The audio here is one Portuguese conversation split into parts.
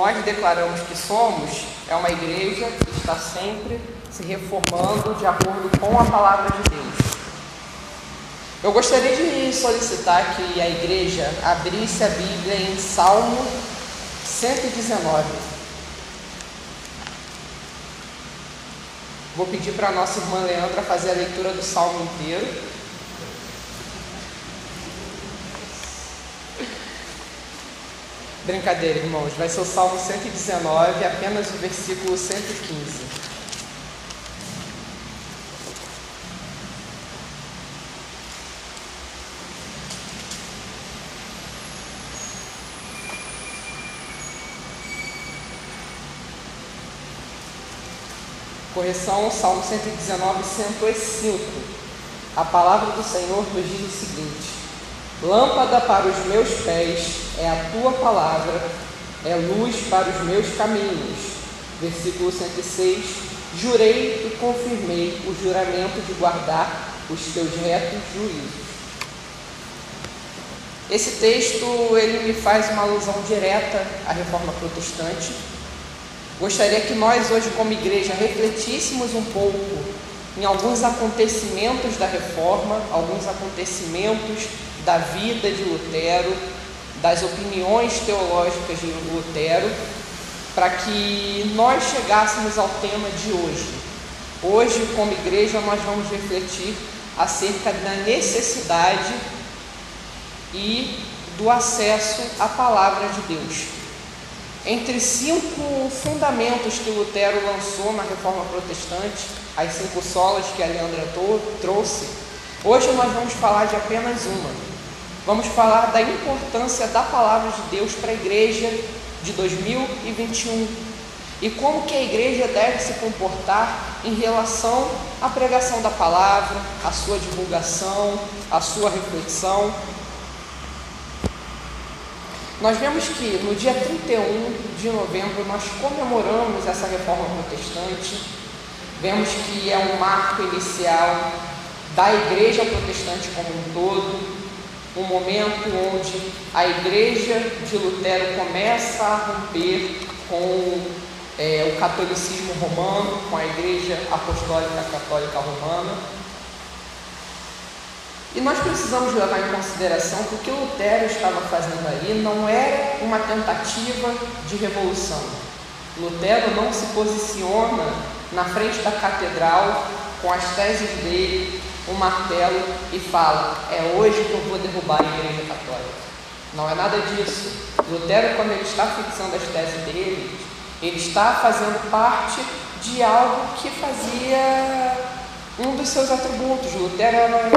nós declaramos que somos é uma igreja que está sempre se reformando de acordo com a palavra de Deus. Eu gostaria de solicitar que a igreja abrisse a Bíblia em Salmo 119. Vou pedir para a nossa irmã Leandra fazer a leitura do salmo inteiro. Brincadeira, irmãos, vai ser o Salmo 119, apenas o versículo 115. Correção, Salmo 119, 105. A palavra do Senhor nos diz o seguinte: Lâmpada para os meus pés é a tua palavra, é luz para os meus caminhos. Versículo 106. Jurei e confirmei o juramento de guardar os teus retos juízos. Esse texto ele me faz uma alusão direta à reforma protestante Gostaria que nós, hoje, como igreja, refletíssemos um pouco em alguns acontecimentos da reforma, alguns acontecimentos da vida de Lutero, das opiniões teológicas de Lutero, para que nós chegássemos ao tema de hoje. Hoje, como igreja, nós vamos refletir acerca da necessidade e do acesso à palavra de Deus. Entre cinco fundamentos que Lutero lançou na reforma protestante, as cinco solas que a Leandra trouxe, hoje nós vamos falar de apenas uma. Vamos falar da importância da palavra de Deus para a igreja de 2021 e como que a igreja deve se comportar em relação à pregação da palavra, à sua divulgação, à sua reflexão. Nós vemos que no dia 31 de novembro nós comemoramos essa reforma protestante, vemos que é um marco inicial da igreja protestante como um todo, um momento onde a igreja de Lutero começa a romper com é, o catolicismo romano, com a igreja apostólica católica romana e nós precisamos levar em consideração que o que Lutero estava fazendo ali não era uma tentativa de revolução. Lutero não se posiciona na frente da catedral com as teses dele, um martelo e fala: é hoje que eu vou derrubar a Igreja Católica. Não é nada disso. Lutero, quando ele está fixando as teses dele, ele está fazendo parte de algo que fazia um dos seus atributos. Lutero era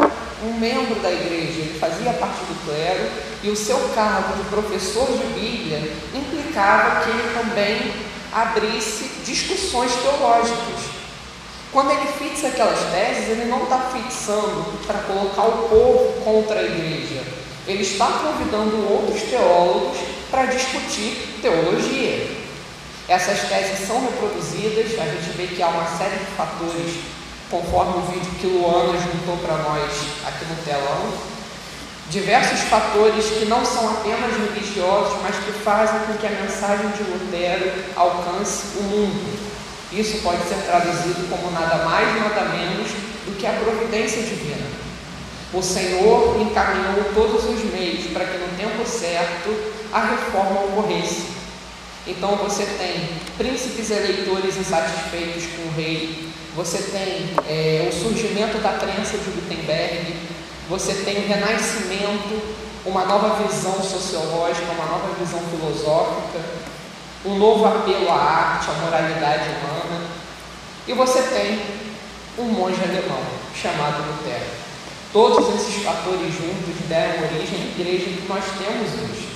um membro da igreja, ele fazia parte do clero e o seu cargo de professor de Bíblia implicava que ele também abrisse discussões teológicas. Quando ele fixa aquelas teses, ele não está fixando para colocar o povo contra a igreja. Ele está convidando outros teólogos para discutir teologia. Essas teses são reproduzidas, a gente vê que há uma série de fatores conforme o vídeo que Luana juntou para nós aqui no telão, diversos fatores que não são apenas religiosos, mas que fazem com que a mensagem de Lutero alcance o mundo. Isso pode ser traduzido como nada mais, nada menos do que a providência divina. O Senhor encaminhou todos os meios para que no tempo certo a reforma ocorresse. Então você tem príncipes eleitores insatisfeitos com o rei, você tem é, o surgimento da crença de Gutenberg, você tem o renascimento, uma nova visão sociológica, uma nova visão filosófica, um novo apelo à arte, à moralidade humana, e você tem um monge alemão chamado Lutero. Todos esses fatores juntos deram origem à igreja que nós temos hoje.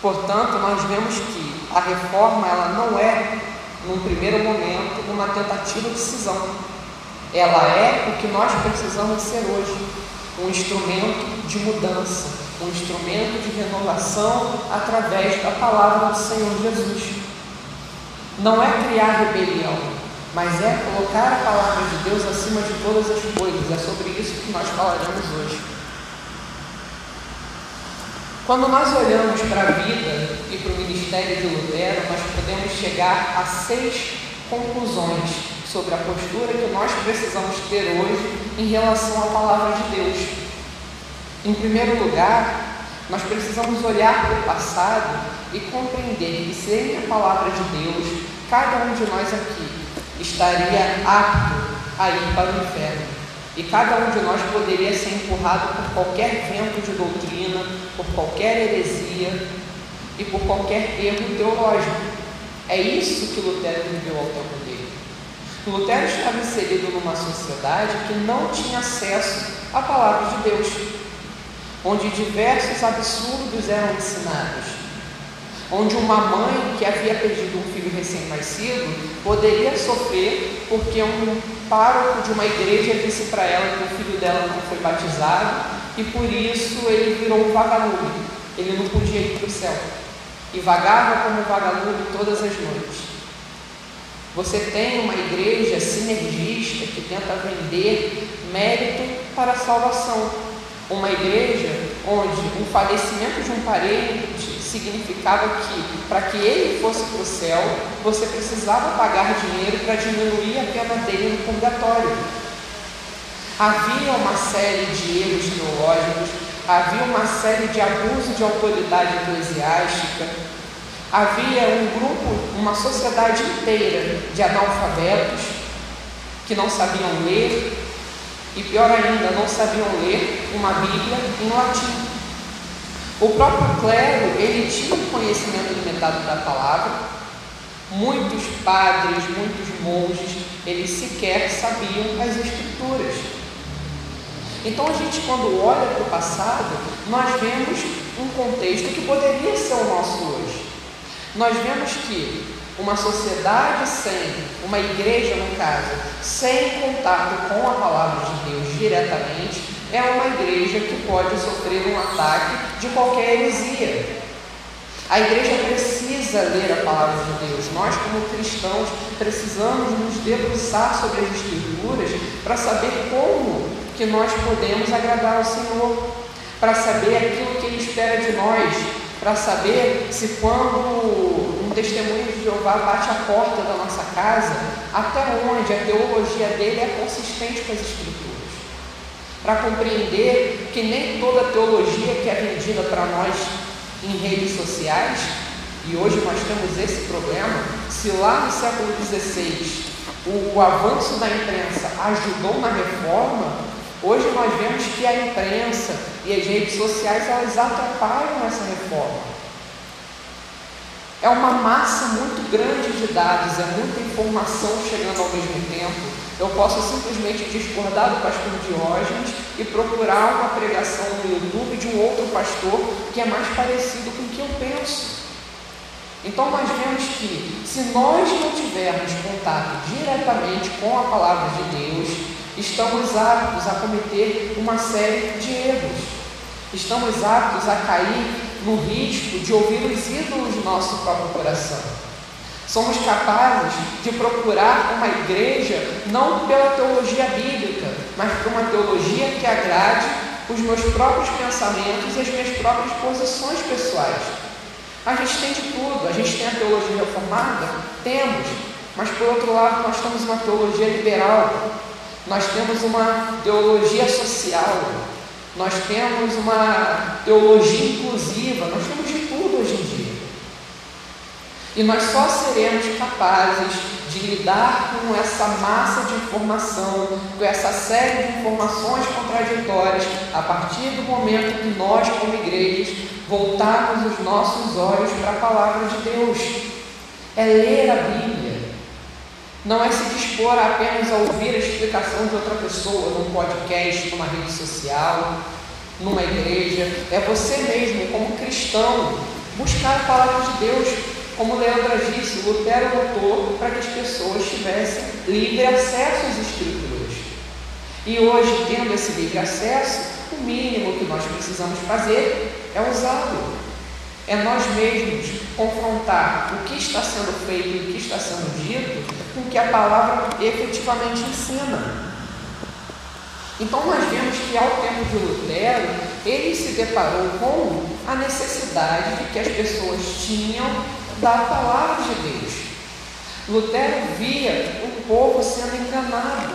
Portanto, nós vemos que a reforma ela não é num primeiro momento, uma tentativa de cisão. Ela é o que nós precisamos ser hoje, um instrumento de mudança, um instrumento de renovação através da palavra do Senhor Jesus. Não é criar rebelião, mas é colocar a palavra de Deus acima de todas as coisas. É sobre isso que nós falaremos hoje. Quando nós olhamos para a vida e para o ministério de Lutero, nós podemos chegar a seis conclusões sobre a postura que nós precisamos ter hoje em relação à palavra de Deus. Em primeiro lugar, nós precisamos olhar para o passado e compreender que sem a palavra de Deus, cada um de nós aqui estaria apto a ir para o inferno. E cada um de nós poderia ser empurrado por qualquer vento de doutrina, por qualquer heresia e por qualquer erro teológico. É isso que Lutero viveu ao tempo dele. Lutero estava inserido numa sociedade que não tinha acesso à palavra de Deus, onde diversos absurdos eram ensinados, onde uma mãe que havia perdido um filho recém-nascido poderia sofrer porque um pároco de uma igreja disse para ela que o filho dela não foi batizado e por isso ele virou um vagalume. Ele não podia ir para o céu e vagava como vagalume todas as noites. Você tem uma igreja sinergista que tenta vender mérito para a salvação. Uma igreja onde o falecimento de um parente significava que, para que ele fosse para o céu, você precisava pagar dinheiro para diminuir a pena dele no purgatório. Havia uma série de erros teológicos, havia uma série de abuso de autoridade eclesiástica, havia um grupo, uma sociedade inteira de analfabetos que não sabiam ler e, pior ainda, não sabiam ler uma Bíblia em latim. O próprio clero, ele tinha um conhecimento limitado da palavra. Muitos padres, muitos monges, eles sequer sabiam as escrituras. Então a gente quando olha para o passado, nós vemos um contexto que poderia ser o nosso hoje. Nós vemos que uma sociedade sem, uma igreja no caso, sem contato com a palavra de Deus diretamente, é uma igreja que pode sofrer um ataque de qualquer heresia. A igreja precisa ler a palavra de Deus. Nós, como cristãos, precisamos nos debruçar sobre as Escrituras para saber como que nós podemos agradar ao Senhor, para saber aquilo que Ele espera de nós, para saber se quando testemunho de Jeová bate a porta da nossa casa, até onde a teologia dele é consistente com as Escrituras para compreender que nem toda teologia que é vendida para nós em redes sociais, e hoje nós temos esse problema, se lá no século XVI o, o avanço da imprensa ajudou na reforma, hoje nós vemos que a imprensa e as redes sociais elas atrapalham essa reforma. É uma massa muito grande de dados, é muita informação chegando ao mesmo tempo. Eu posso simplesmente discordar do pastor Diógenes e procurar uma pregação no YouTube de um outro pastor que é mais parecido com o que eu penso. Então nós vemos que se nós não tivermos contato diretamente com a palavra de Deus, estamos aptos a cometer uma série de erros. Estamos aptos a cair no risco de ouvir os ídolos do nosso próprio coração. Somos capazes de procurar uma igreja não pela teologia bíblica, mas por uma teologia que agrade os meus próprios pensamentos e as minhas próprias posições pessoais. A gente tem de tudo, a gente tem a teologia reformada? Temos, mas por outro lado nós temos uma teologia liberal, nós temos uma teologia social, nós temos uma teologia inclusiva, nós temos de tudo hoje em dia. E nós só seremos capazes de lidar com essa massa de informação, com essa série de informações contraditórias, a partir do momento que nós, como igrejas, voltarmos os nossos olhos para a palavra de Deus. É ler a Bíblia. Não é se dispor apenas a ouvir a explicação de outra pessoa num podcast, numa rede social, numa igreja. É você mesmo, como cristão, buscar a palavra de Deus. Como Leandra disse, Lutero lutou para que as pessoas tivessem livre acesso às Escrituras. E hoje, tendo esse livre acesso, o mínimo que nós precisamos fazer é usá-lo é nós mesmos confrontar o que está sendo feito e o que está sendo dito com o que a palavra efetivamente ensina. Então nós vemos que ao tempo de Lutero ele se deparou com a necessidade que as pessoas tinham da palavra de Deus. Lutero via o povo sendo enganado.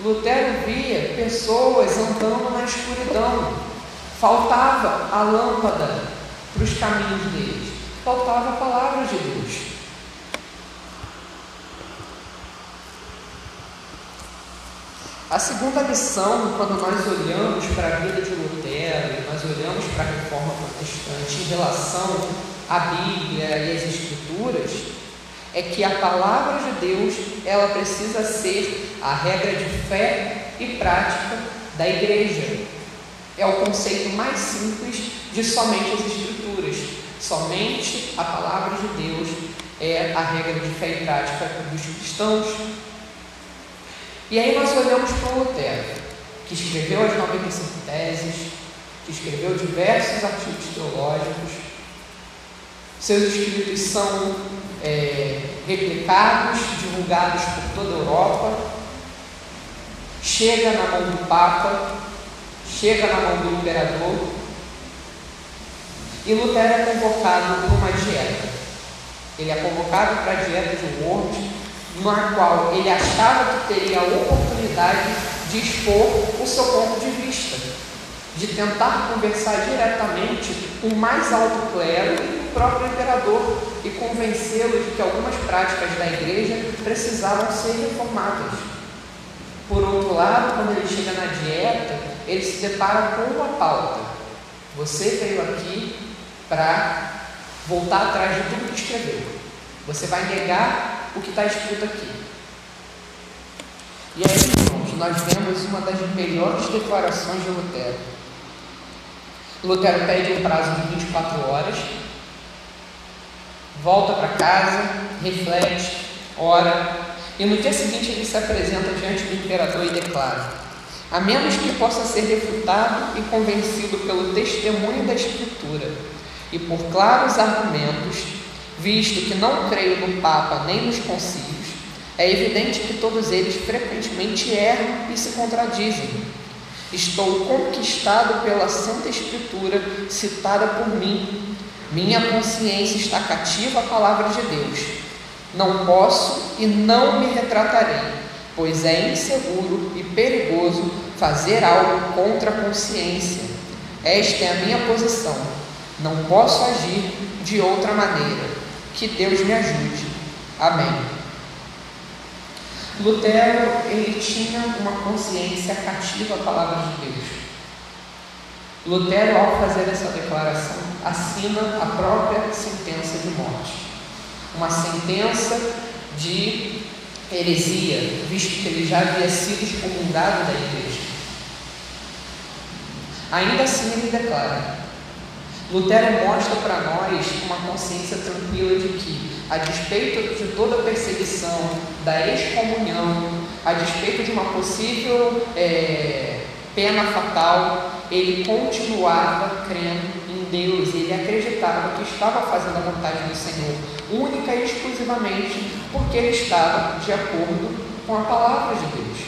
Lutero via pessoas andando na escuridão. Faltava a lâmpada para os caminhos deles. Faltava a palavra de Deus. A segunda lição, quando nós olhamos para a vida de Lutero, nós olhamos para a reforma protestante em relação à Bíblia e às Escrituras, é que a palavra de Deus ela precisa ser a regra de fé e prática da igreja. É o conceito mais simples de somente as Escrituras. Somente a palavra de Deus é a regra de fé e prática dos cristãos. E aí nós olhamos para o Lutero, que escreveu as 95 teses, que escreveu diversos artigos teológicos. Seus escritos são é, replicados, divulgados por toda a Europa. Chega na mão do Papa, chega na mão do imperador. E Lutero é convocado por uma dieta. Ele é convocado para a dieta de Worms, na qual ele achava que teria a oportunidade de expor o seu ponto de vista, de tentar conversar diretamente com o mais alto clero e o próprio imperador e convencê-lo de que algumas práticas da igreja precisavam ser reformadas. Por outro lado, quando ele chega na dieta, ele se depara com uma pauta. Você veio aqui para voltar atrás de tudo que escreveu. Você vai negar o que está escrito aqui. E aí, irmãos, nós vemos uma das melhores declarações de Lutero. Lutero pede um prazo de 24 horas, volta para casa, reflete, ora, e no dia seguinte ele se apresenta diante do imperador e declara: a menos que possa ser refutado e convencido pelo testemunho da Escritura e por claros argumentos, visto que não creio no Papa nem nos concílios, é evidente que todos eles frequentemente erram e se contradizem. Estou conquistado pela Santa Escritura citada por mim. Minha consciência está cativa à palavra de Deus. Não posso e não me retratarei, pois é inseguro e perigoso fazer algo contra a consciência. Esta é a minha posição. Não posso agir de outra maneira. Que Deus me ajude. Amém. Lutero, ele tinha uma consciência cativa à palavra de Deus. Lutero, ao fazer essa declaração, assina a própria sentença de morte. Uma sentença de heresia, visto que ele já havia sido excomungado da igreja. Ainda assim, ele declara: Lutero mostra para nós uma consciência tranquila de que, a despeito de toda perseguição, da excomunhão, a despeito de uma possível é, pena fatal, ele continuava crendo em Deus, ele acreditava que estava fazendo a vontade do Senhor, única e exclusivamente porque ele estava de acordo com a palavra de Deus.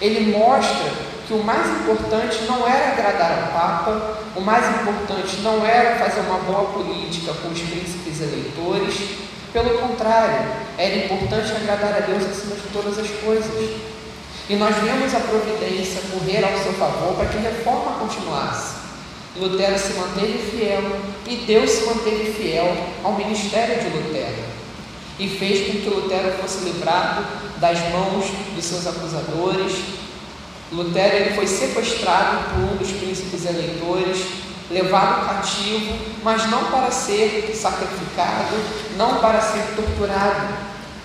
Ele mostra que o mais importante não era agradar ao Papa, o mais importante não era fazer uma boa política com os príncipes eleitores, pelo contrário, era importante agradar a Deus acima de todas as coisas. E nós vemos a providência correr ao seu favor para que a reforma continuasse. Lutero se manteve fiel e Deus se manteve fiel ao ministério de Lutero e fez com que Lutero fosse livrado das mãos dos seus acusadores, Lutero ele foi sequestrado por um dos príncipes eleitores, levado cativo, mas não para ser sacrificado, não para ser torturado,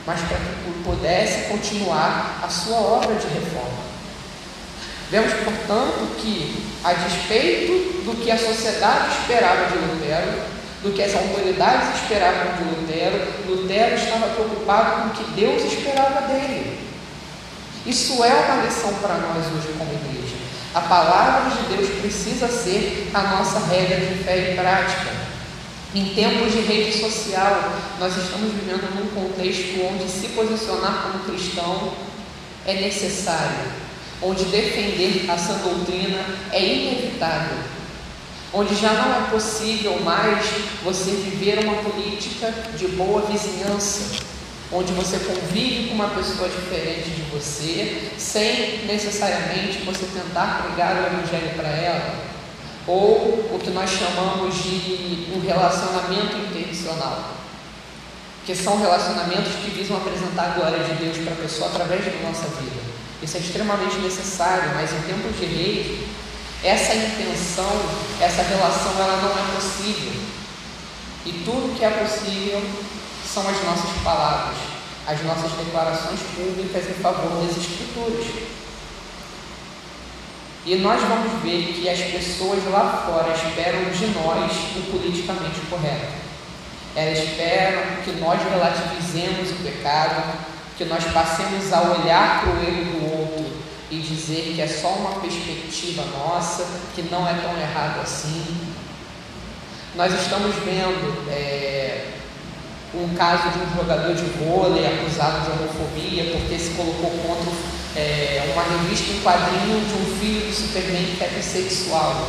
mas para que pudesse continuar a sua obra de reforma. Vemos, portanto, que, a despeito do que a sociedade esperava de Lutero, do que as autoridades esperavam de Lutero, Lutero estava preocupado com o que Deus esperava dele. Isso é uma lição para nós hoje como igreja. A palavra de Deus precisa ser a nossa regra de fé e prática. Em tempos de rede social, nós estamos vivendo num contexto onde se posicionar como cristão é necessário, onde defender a doutrina é inevitável. onde já não é possível mais você viver uma política de boa vizinhança, onde você convive com uma pessoa diferente de você, sem necessariamente você tentar pregar o Evangelho para ela, ou o que nós chamamos de um relacionamento intencional, que são relacionamentos que visam apresentar a glória de Deus para a pessoa através da nossa vida. Isso é extremamente necessário, mas em tempos de rei, essa intenção, essa relação, ela não é possível. E tudo que é possível são as nossas palavras, as nossas declarações públicas em favor das Escrituras. E nós vamos ver que as pessoas lá fora esperam de nós o politicamente correto. Elas esperam que nós relativizemos o pecado, que nós passemos a olhar para o erro do outro e dizer que é só uma perspectiva nossa, que não é tão errado assim. Nós estamos vendo é, um caso de um jogador de vôlei acusado de homofobia porque se colocou contra é, uma revista em quadrinho de um filho do Superman que é bissexual.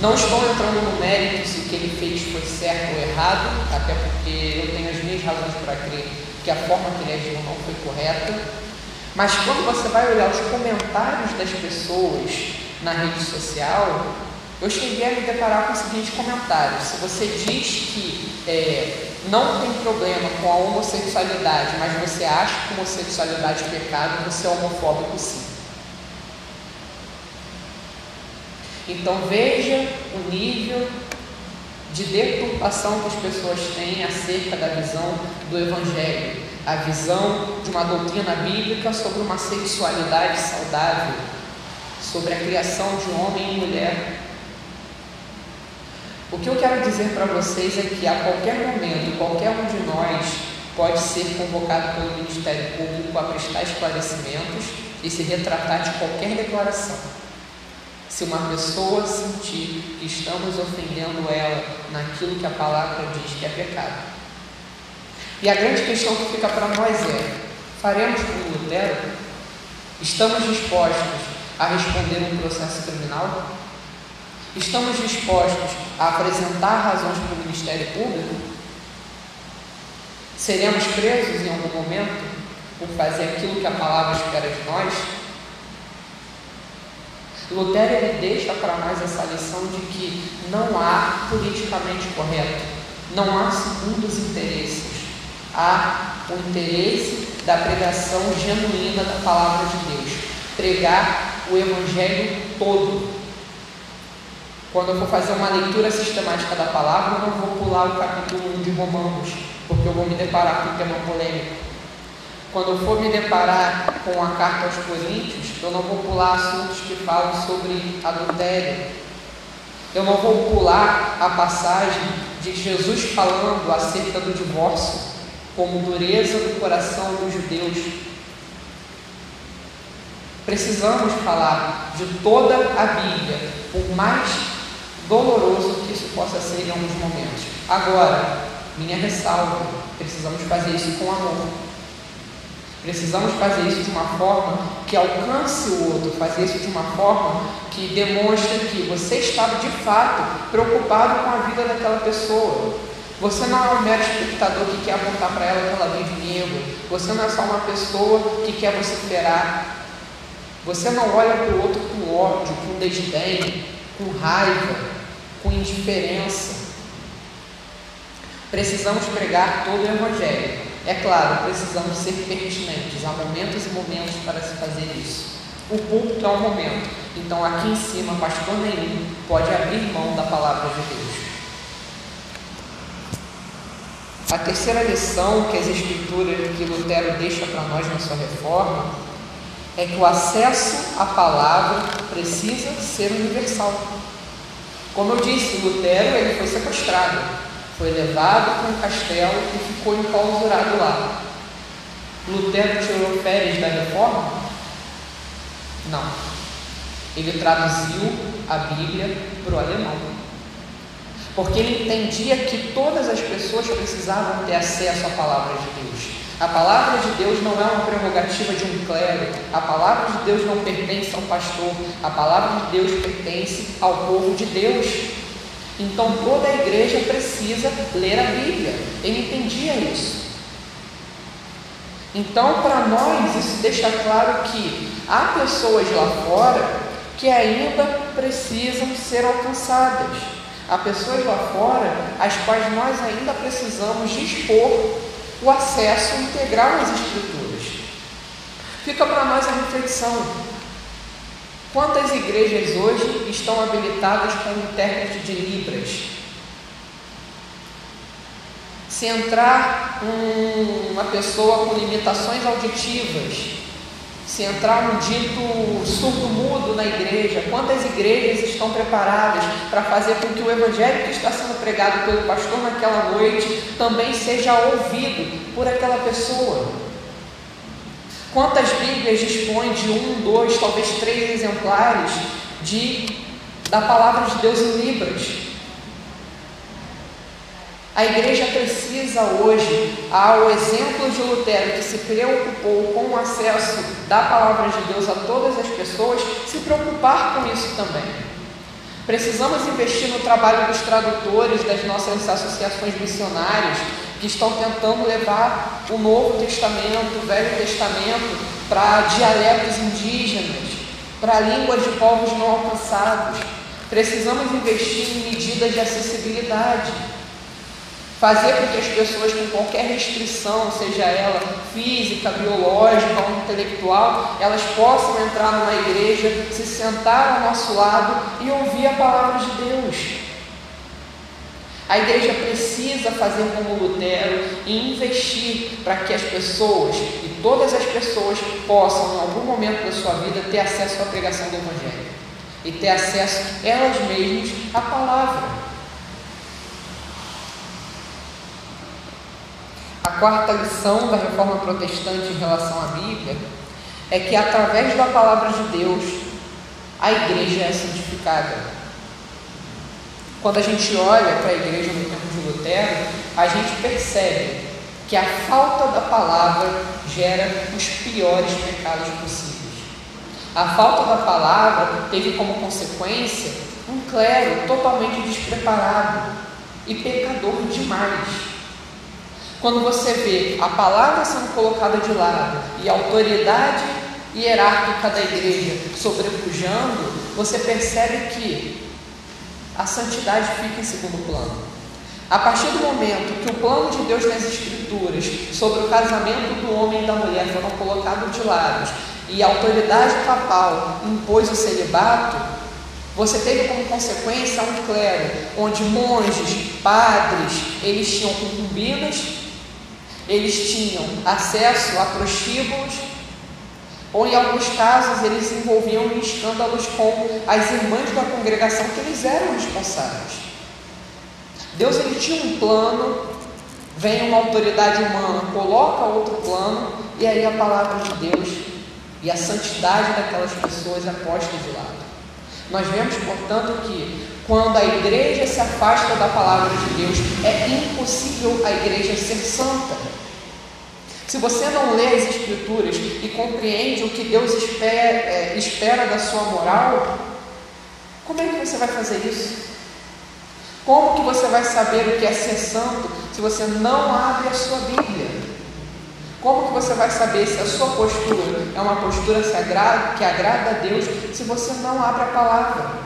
Não estou entrando no mérito se o que ele fez foi certo ou errado, até porque eu tenho as minhas razões para crer que a forma que ele agiu não foi correta. Mas quando você vai olhar os comentários das pessoas na rede social, eu cheguei a me deparar com o seguinte comentário: se você diz que é, não tem problema com a homossexualidade, mas você acha que homossexualidade é pecado, você é homofóbico sim. Então veja o nível de deturpação que as pessoas têm acerca da visão do Evangelho, a visão de uma doutrina bíblica sobre uma sexualidade saudável, sobre a criação de homem e mulher o que eu quero dizer para vocês é que a qualquer momento, qualquer um de nós pode ser convocado pelo Ministério Público a prestar esclarecimentos e se retratar de qualquer declaração. Se uma pessoa sentir que estamos ofendendo ela naquilo que a palavra diz que é pecado. E a grande questão que fica para nós é: faremos como Lutero? Estamos dispostos a responder um processo criminal? Estamos dispostos a apresentar razões para o Ministério Público? Seremos presos em algum momento por fazer aquilo que a palavra espera de nós? Lutero ele deixa para nós essa lição de que não há politicamente correto, não há segundos interesses, há o interesse da pregação genuína da palavra de Deus, pregar o Evangelho todo, quando eu for fazer uma leitura sistemática da palavra, eu não vou pular o capítulo 1 de Romanos, porque eu vou me deparar com um tema polêmico. Quando eu for me deparar com a carta aos Coríntios, eu não vou pular assuntos que falam sobre adultério. Eu não vou pular a passagem de Jesus falando acerca do divórcio como dureza do coração dos judeus. Precisamos falar de toda a Bíblia, por mais doloroso que isso possa ser em alguns momentos. Agora, minha ressalva: precisamos fazer isso com amor. Precisamos fazer isso de uma forma que alcance o outro, fazer isso de uma forma que demonstre que você estava de fato preocupado com a vida daquela pessoa. Você não é um mero espectador que quer apontar para ela que ela vive negro. Você não é só uma pessoa que quer vociferar. Você não olha para o outro com ódio, com desdém, com raiva com indiferença. Precisamos pregar todo o Evangelho. É claro, precisamos ser pertinentes. Há momentos e momentos para se fazer isso. O púlpito é um momento. Então, aqui em cima, pastor nenhum pode abrir mão da palavra de Deus. A terceira lição que as Escrituras que Lutero deixa para nós na sua reforma é que o acesso à palavra precisa ser universal. Como eu disse, Lutero ele foi sequestrado, foi levado para um castelo e ficou enclausurado lá. Lutero tirou férias da reforma? Não. Ele traduziu a Bíblia para o alemão. Porque ele entendia que todas as pessoas precisavam ter acesso à palavra de Deus. A palavra de Deus não é uma prerrogativa de um clero. A palavra de Deus não pertence ao pastor. A palavra de Deus pertence ao povo de Deus. Então toda a igreja precisa ler a Bíblia. Ele entendia isso. Então, para nós, isso deixa claro que há pessoas lá fora que ainda precisam ser alcançadas. Há pessoas lá fora às quais nós ainda precisamos dispor o acesso integral às Escrituras. Fica para nós a reflexão: quantas igrejas hoje estão habilitadas com intérprete de Libras? Se entrar um, uma pessoa com limitações auditivas, se entrar um dito surdo-mudo na igreja, quantas igrejas estão preparadas para fazer com que o evangelho que está sendo pregado pelo pastor naquela noite também seja ouvido por aquela pessoa? Quantas Bíblias dispõem de um, dois, talvez três exemplares de, da palavra de Deus em Libras? A igreja precisa hoje, ao exemplo de Lutero, que se preocupou com o acesso da palavra de Deus a todas as pessoas, se preocupar com isso também. Precisamos investir no trabalho dos tradutores das nossas associações missionárias, que estão tentando levar o Novo Testamento, o Velho Testamento, para dialetos indígenas, para línguas de povos não alcançados. Precisamos investir em medidas de acessibilidade Fazer com que as pessoas com qualquer restrição, seja ela física, biológica ou intelectual, elas possam entrar numa igreja, se sentar ao nosso lado e ouvir a palavra de Deus. A igreja precisa fazer como Lutero e investir para que as pessoas, e todas as pessoas, possam, em algum momento da sua vida, ter acesso à pregação do Evangelho e ter acesso elas mesmas à palavra. A quarta lição da reforma protestante em relação à Bíblia é que através da palavra de Deus a igreja é santificada. Quando a gente olha para a igreja no tempo de Lutero, a gente percebe que a falta da palavra gera os piores pecados possíveis. A falta da palavra teve como consequência um clero totalmente despreparado e pecador demais. Quando você vê a palavra sendo colocada de lado e a autoridade hierárquica da igreja sobrepujando, você percebe que a santidade fica em segundo plano. A partir do momento que o plano de Deus nas Escrituras sobre o casamento do homem e da mulher foram colocados de lado e a autoridade papal impôs o celibato, você teve como consequência um clero onde monges, padres, eles tinham concubinas eles tinham acesso a prostíbulos, ou em alguns casos eles se envolviam em escândalos com as irmãs da congregação que eles eram responsáveis. Deus ele tinha um plano, vem uma autoridade humana, coloca outro plano, e aí a palavra de Deus e a santidade daquelas pessoas é posta de lado. Nós vemos, portanto, que quando a igreja se afasta da palavra de Deus, é impossível a igreja ser santa. Se você não lê as Escrituras e compreende o que Deus espera, é, espera da sua moral, como é que você vai fazer isso? Como que você vai saber o que é ser santo se você não abre a sua Bíblia? Como que você vai saber se a sua postura é uma postura sagrada, que agrada a Deus, se você não abre a palavra?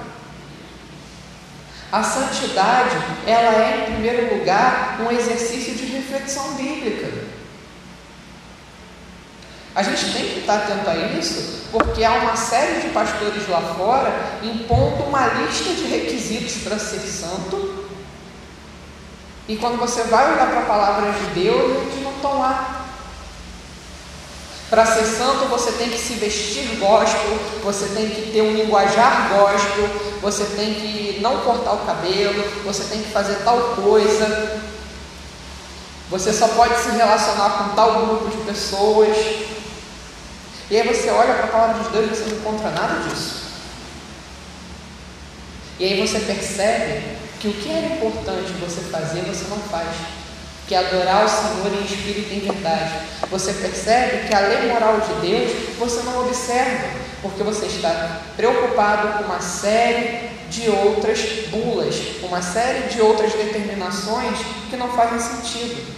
A santidade, ela é, em primeiro lugar, um exercício de reflexão bíblica. A gente tem que estar atento a isso, porque há uma série de pastores lá fora impondo uma lista de requisitos para ser santo. E quando você vai olhar para a palavra de Deus, eles não estão lá. Para ser santo, você tem que se vestir gospel, você tem que ter um linguajar gospel, você tem que não cortar o cabelo, você tem que fazer tal coisa, você só pode se relacionar com tal grupo de pessoas. E aí você olha para a palavra de Deus e você não encontra nada disso. E aí você percebe que o que era importante você fazer, você não faz. Que adorar o Senhor em espírito e em verdade. Você percebe que a lei moral de Deus você não observa, porque você está preocupado com uma série de outras bulas, uma série de outras determinações que não fazem sentido.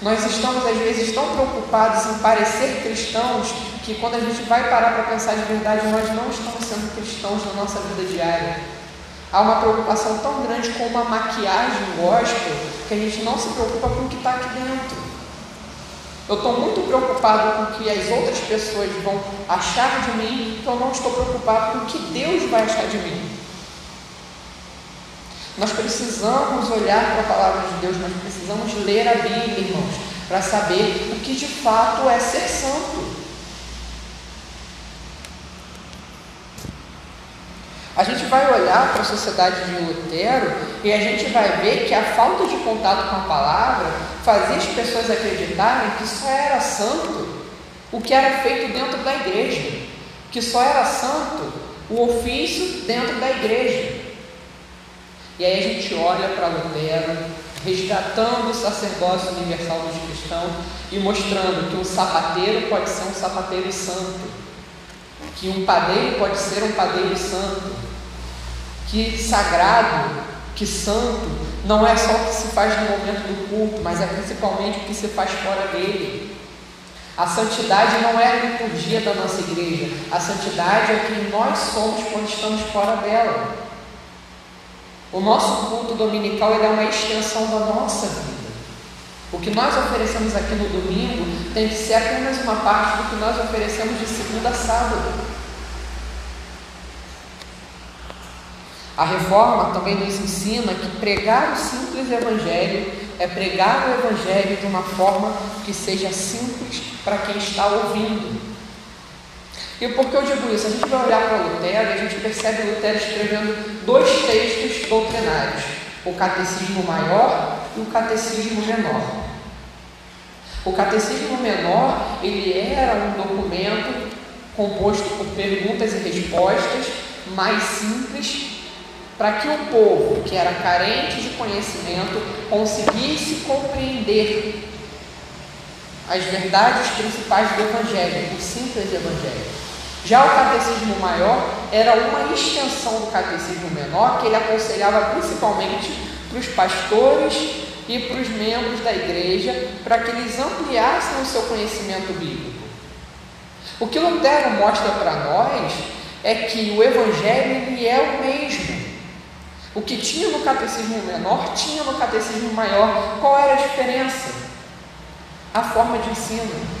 Nós estamos às vezes tão preocupados em parecer cristãos que quando a gente vai parar para pensar de verdade, nós não estamos sendo cristãos na nossa vida diária. Há uma preocupação tão grande com uma maquiagem gospel que a gente não se preocupa com o que está aqui dentro. Eu estou muito preocupado com o que as outras pessoas vão achar de mim, então eu não estou preocupado com o que Deus vai achar de mim. Nós precisamos olhar para a palavra de Deus, nós precisamos ler a Bíblia, irmãos, para saber o que de fato é ser santo. A gente vai olhar para a sociedade de Lutero e a gente vai ver que a falta de contato com a palavra fazia as pessoas acreditarem que só era santo o que era feito dentro da igreja, que só era santo o ofício dentro da igreja. E aí a gente olha para Lutero, resgatando o sacerdócio universal dos cristãos e mostrando que um sapateiro pode ser um sapateiro santo, que um padeiro pode ser um padeiro santo, que sagrado, que santo, não é só o que se faz no momento do culto, mas é principalmente o que se faz fora dele. A santidade não é a liturgia da nossa igreja, a santidade é quem nós somos quando estamos fora dela. O nosso culto dominical é uma extensão da nossa vida. O que nós oferecemos aqui no domingo tem que ser apenas uma parte do que nós oferecemos de segunda a sábado. A reforma também nos ensina que pregar o simples evangelho é pregar o evangelho de uma forma que seja simples para quem está ouvindo. E por que eu digo isso? A gente vai olhar para Lutero e a gente percebe Lutero escrevendo dois textos doutrinários: o Catecismo Maior e o Catecismo Menor. O Catecismo Menor ele era um documento composto por perguntas e respostas mais simples para que o povo que era carente de conhecimento conseguisse compreender as verdades principais do Evangelho, o simples Evangelho. Já o catecismo maior era uma extensão do catecismo menor que ele aconselhava principalmente para os pastores e para os membros da igreja para que eles ampliassem o seu conhecimento bíblico. O que Lutero mostra para nós é que o evangelho é o mesmo. O que tinha no catecismo menor tinha no catecismo maior. Qual era a diferença? A forma de ensino.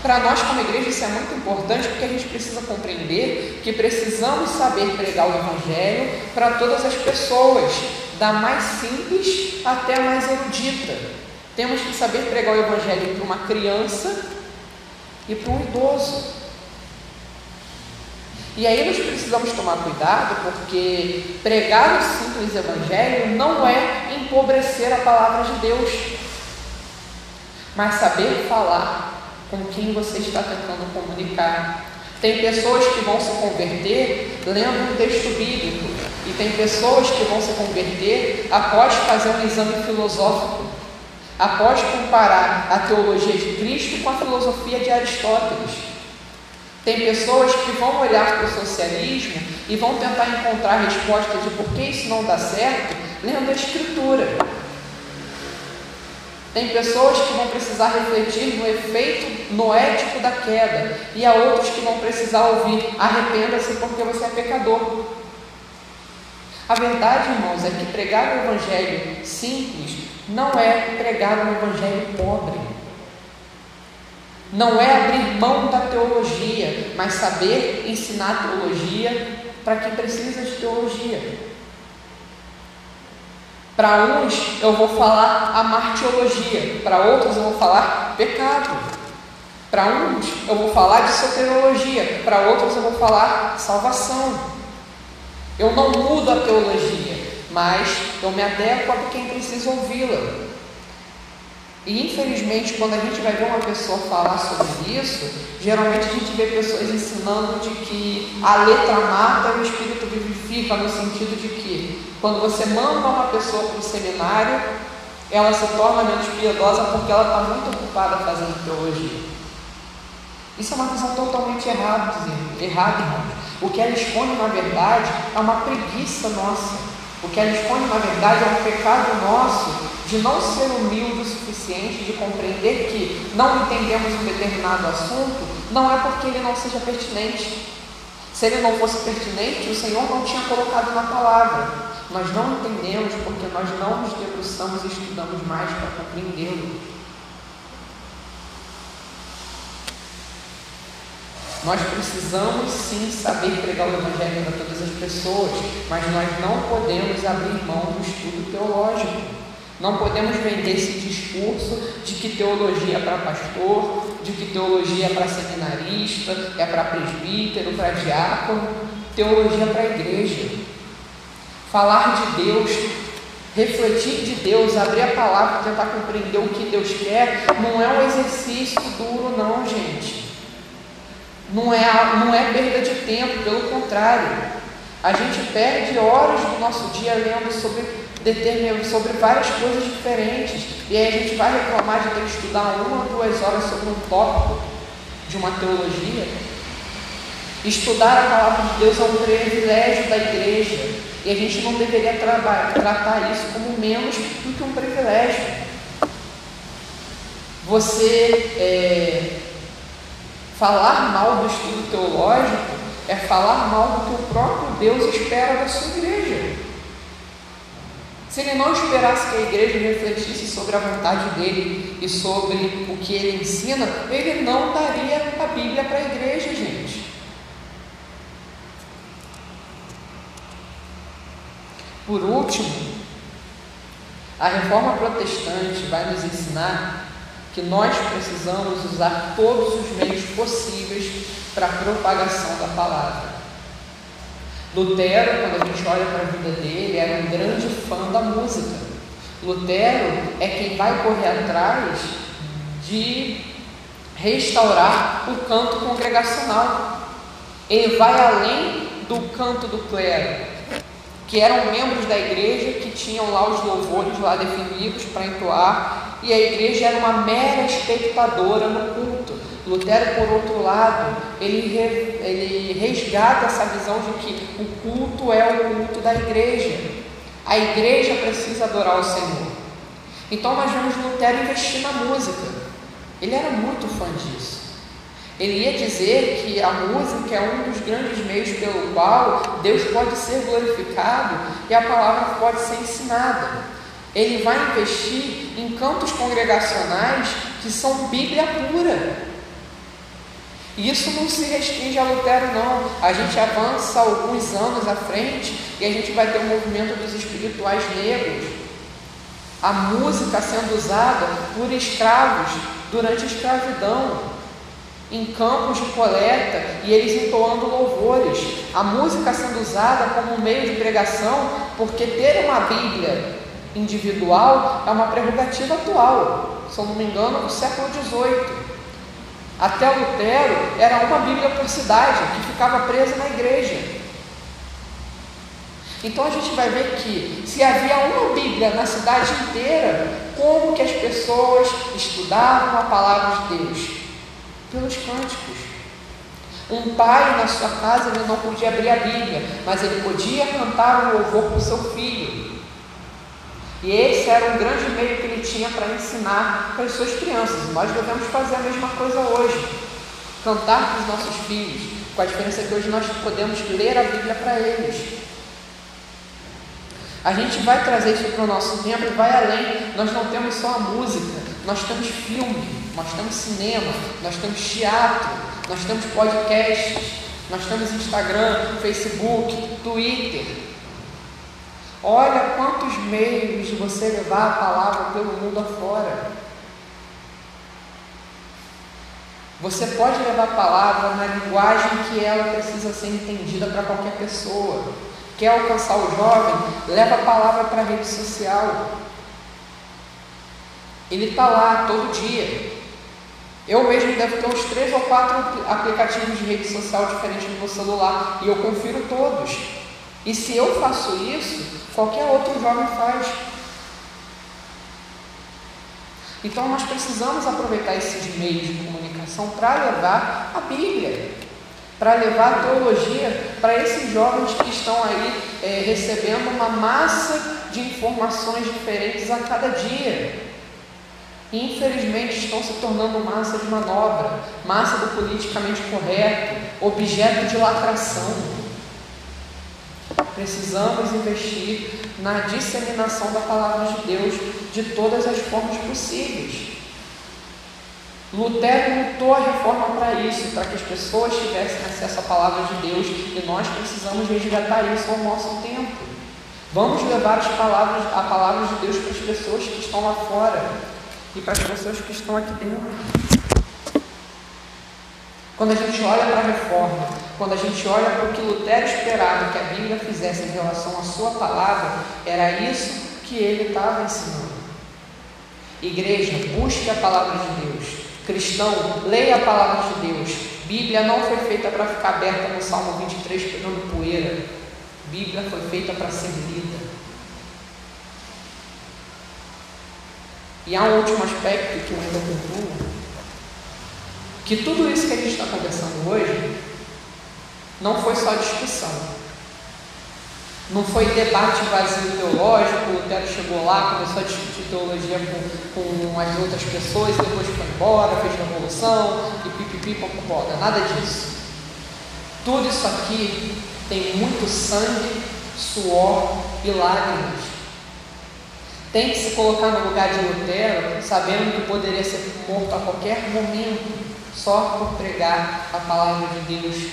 Para nós, como igreja, isso é muito importante porque a gente precisa compreender que precisamos saber pregar o Evangelho para todas as pessoas, da mais simples até a mais erudita. Temos que saber pregar o Evangelho para uma criança e para um idoso. E aí nós precisamos tomar cuidado, porque pregar o simples Evangelho não é empobrecer a palavra de Deus, mas saber falar com quem você está tentando comunicar. Tem pessoas que vão se converter lendo um texto bíblico, e tem pessoas que vão se converter após fazer um exame filosófico, após comparar a teologia de Cristo com a filosofia de Aristóteles. Tem pessoas que vão olhar para o socialismo e vão tentar encontrar resposta de por que isso não dá certo lendo a Escritura. Tem pessoas que vão precisar refletir no efeito noético da queda, e há outros que vão precisar ouvir: arrependa-se porque você é pecador. A verdade, irmãos, é que pregar o Evangelho simples não é pregar um Evangelho pobre. Não é abrir mão da teologia, mas saber ensinar teologia para quem precisa de teologia. Para uns eu vou falar a martiologia, para outros eu vou falar pecado. Para uns eu vou falar de soteriologia, para outros eu vou falar salvação. Eu não mudo a teologia, mas eu me adequo a quem precisa ouvi-la. E infelizmente, quando a gente vai ver uma pessoa falar sobre isso, geralmente a gente vê pessoas ensinando de que a letra mata e o espírito vivifica, no sentido de que quando você manda uma pessoa para o seminário, ela se torna menos piedosa porque ela está muito ocupada fazendo teologia. Isso é uma visão totalmente errada, errada, irmãos. O que ela esconde, na verdade, é uma preguiça nossa. O que ela esconde, na verdade, é um pecado nosso de não ser humilde o suficiente de compreender que não entendemos um determinado assunto, não é porque ele não seja pertinente. Se ele não fosse pertinente, o Senhor não tinha colocado na palavra. Nós não entendemos porque nós não nos debruçamos e estudamos mais para compreendê-lo. Nós precisamos sim saber pregar o Evangelho para todas as pessoas, mas nós não podemos abrir mão do estudo teológico. Não podemos vender esse discurso de que teologia é para pastor, de que teologia é para seminarista, é para presbítero, para diácono. Teologia é para a igreja. Falar de Deus, refletir de Deus, abrir a palavra, tentar compreender o que Deus quer, não é um exercício duro, não, gente. Não é, não é perda de tempo, pelo contrário. A gente perde horas do nosso dia lendo sobre, sobre várias coisas diferentes. E aí a gente vai reclamar de ter que estudar uma ou duas horas sobre um tópico de uma teologia. Estudar a palavra de Deus é um privilégio da igreja. E a gente não deveria tratar isso como menos do que um privilégio. Você é, Falar mal do estudo teológico é falar mal do que o próprio Deus espera da sua igreja. Se ele não esperasse que a igreja refletisse sobre a vontade dele e sobre o que ele ensina, ele não daria a Bíblia para a igreja, gente. Por último, a reforma protestante vai nos ensinar que nós precisamos usar todos os meios possíveis para a propagação da palavra. Lutero, quando a gente olha para a vida dele, era um grande fã da música. Lutero é quem vai correr atrás de restaurar o canto congregacional. Ele vai além do canto do clero, que eram membros da igreja que tinham lá os louvores lá definidos para entoar e a igreja era uma mera espectadora no culto. Lutero, por outro lado, ele, ele resgata essa visão de que o culto é o culto da igreja. A igreja precisa adorar o Senhor. Então nós vemos Lutero investir na música. Ele era muito fã disso. Ele ia dizer que a música é um dos grandes meios pelo qual Deus pode ser glorificado e a palavra pode ser ensinada ele vai investir em cantos congregacionais que são Bíblia pura. E isso não se restringe a Lutero, não. A gente avança alguns anos à frente e a gente vai ter o um movimento dos espirituais negros. A música sendo usada por escravos durante a escravidão, em campos de coleta e eles entoando louvores. A música sendo usada como meio de pregação, porque ter uma Bíblia individual é uma prerrogativa atual, se eu não me engano, do século XVIII. Até Lutero era uma Bíblia por cidade que ficava presa na igreja. Então a gente vai ver que se havia uma Bíblia na cidade inteira, como que as pessoas estudavam a palavra de Deus? Pelos cânticos. Um pai na sua casa ele não podia abrir a Bíblia, mas ele podia cantar um louvor para o seu filho. E esse era um grande meio que ele tinha para ensinar para as suas crianças. Nós devemos fazer a mesma coisa hoje. Cantar para os nossos filhos, com a diferença que hoje nós podemos ler a Bíblia para eles. A gente vai trazer isso para o nosso tempo e vai além. Nós não temos só a música, nós temos filme, nós temos cinema, nós temos teatro, nós temos podcasts, nós temos Instagram, Facebook, Twitter, Olha quantos meios de você levar a palavra pelo mundo afora. Você pode levar a palavra na linguagem que ela precisa ser entendida para qualquer pessoa. Quer alcançar o jovem? Leva a palavra para a rede social. Ele está lá todo dia. Eu mesmo devo ter uns três ou quatro aplicativos de rede social diferentes no meu celular e eu confiro todos. E se eu faço isso, Qualquer outro jovem faz. Então nós precisamos aproveitar esses meios de comunicação para levar a Bíblia, para levar a teologia para esses jovens que estão aí é, recebendo uma massa de informações diferentes a cada dia. Infelizmente estão se tornando massa de manobra, massa do politicamente correto, objeto de lacração. Precisamos investir na disseminação da palavra de Deus de todas as formas possíveis. Lutero lutou a reforma para isso, para que as pessoas tivessem acesso à palavra de Deus e nós precisamos resgatar isso ao nosso tempo. Vamos levar as palavras, a palavra de Deus para as pessoas que estão lá fora e para as pessoas que estão aqui dentro. Quando a gente olha para a reforma, quando a gente olha para o que Lutero esperava que a Bíblia fizesse em relação à sua palavra, era isso que ele estava ensinando. Igreja, busque a palavra de Deus. Cristão, leia a palavra de Deus. Bíblia não foi feita para ficar aberta no Salmo 23 pegando poeira. Bíblia foi feita para ser lida. E há um último aspecto que eu ainda concluo que tudo isso que a gente está conversando hoje não foi só discussão. Não foi debate vazio teológico, o Lutero chegou lá, começou a discutir teologia com, com as outras pessoas, depois foi embora, fez revolução e pipipi, popopoda, nada disso. Tudo isso aqui tem muito sangue, suor e lágrimas. Tem que se colocar no lugar de Lutero, sabendo que poderia ser morto a qualquer momento só por pregar a palavra de Deus.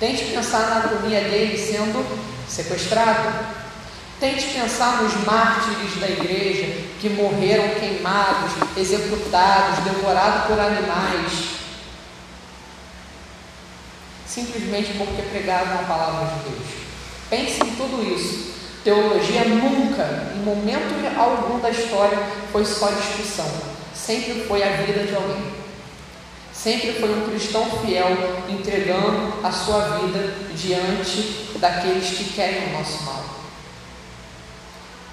Tente pensar na agonia dele sendo sequestrado. Tente pensar nos mártires da igreja que morreram queimados, executados, devorados por animais, simplesmente porque pregavam a palavra de Deus. Pense em tudo isso. Teologia nunca, em momento algum da história, foi só discussão. Sempre foi a vida de alguém. Sempre foi um cristão fiel, entregando a sua vida diante daqueles que querem o nosso mal.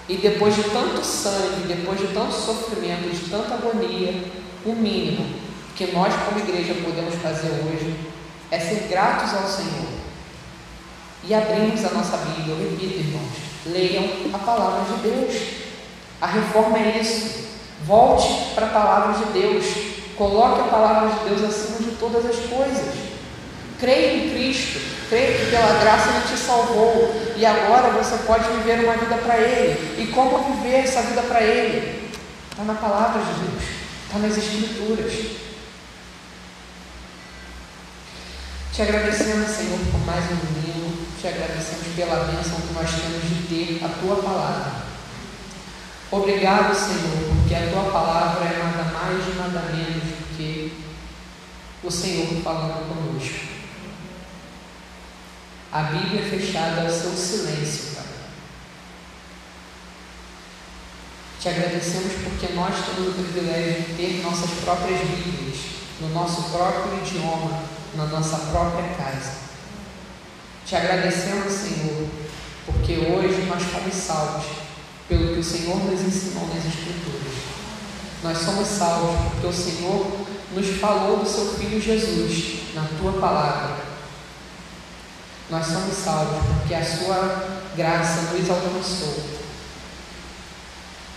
E depois de tanto sangue, depois de tanto sofrimento, de tanta agonia, o mínimo que nós, como igreja, podemos fazer hoje é ser gratos ao Senhor e abrirmos a nossa Bíblia. Eu repito, irmãos, leiam a palavra de Deus. A reforma é isso. Volte para a palavra de Deus. Coloque a palavra de Deus acima de todas as coisas. Creia em Cristo, creia que pela graça Ele te salvou e agora você pode viver uma vida para Ele. E como viver essa vida para Ele? Está na palavra de Deus, está nas Escrituras. Te agradecemos, Senhor, por mais um domingo, te agradecemos pela bênção que nós temos de ter a tua palavra. Obrigado, Senhor, porque a tua palavra é nada mais e nada menos do que o Senhor falando conosco. A Bíblia é fechada ao seu silêncio, Pai. Te agradecemos porque nós temos o privilégio de ter nossas próprias Bíblias, no nosso próprio idioma, na nossa própria casa. Te agradecemos, Senhor, porque hoje nós fomos salvos pelo que o Senhor nos ensinou nas Escrituras. Nós somos salvos porque o Senhor nos falou do seu Filho Jesus na tua palavra. Nós somos salvos porque a sua graça nos alcançou.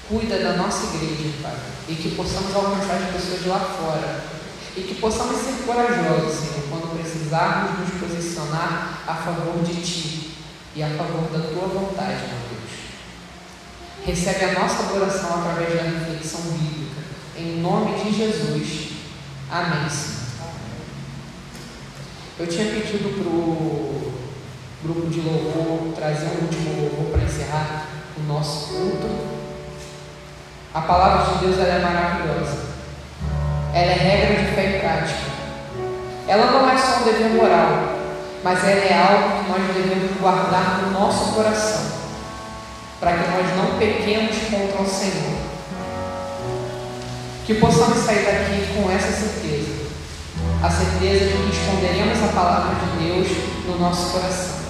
Cuida da nossa igreja, Pai, e que possamos alcançar as pessoas de lá fora. E que possamos ser corajosos, Senhor, quando precisarmos nos posicionar a favor de Ti e a favor da Tua vontade, meu Deus recebe a nossa adoração através da reflexão bíblica. Em nome de Jesus. Amém. Eu tinha pedido para o grupo de louvor trazer um último louvor para encerrar o nosso culto. A palavra de Deus é maravilhosa. Ela é regra de fé e prática. Ela não é só um dever moral, mas ela é algo que nós devemos guardar no nosso coração para que nós não pequemos contra o Senhor. Que possamos sair daqui com essa certeza, a certeza de que esconderemos a palavra de Deus no nosso coração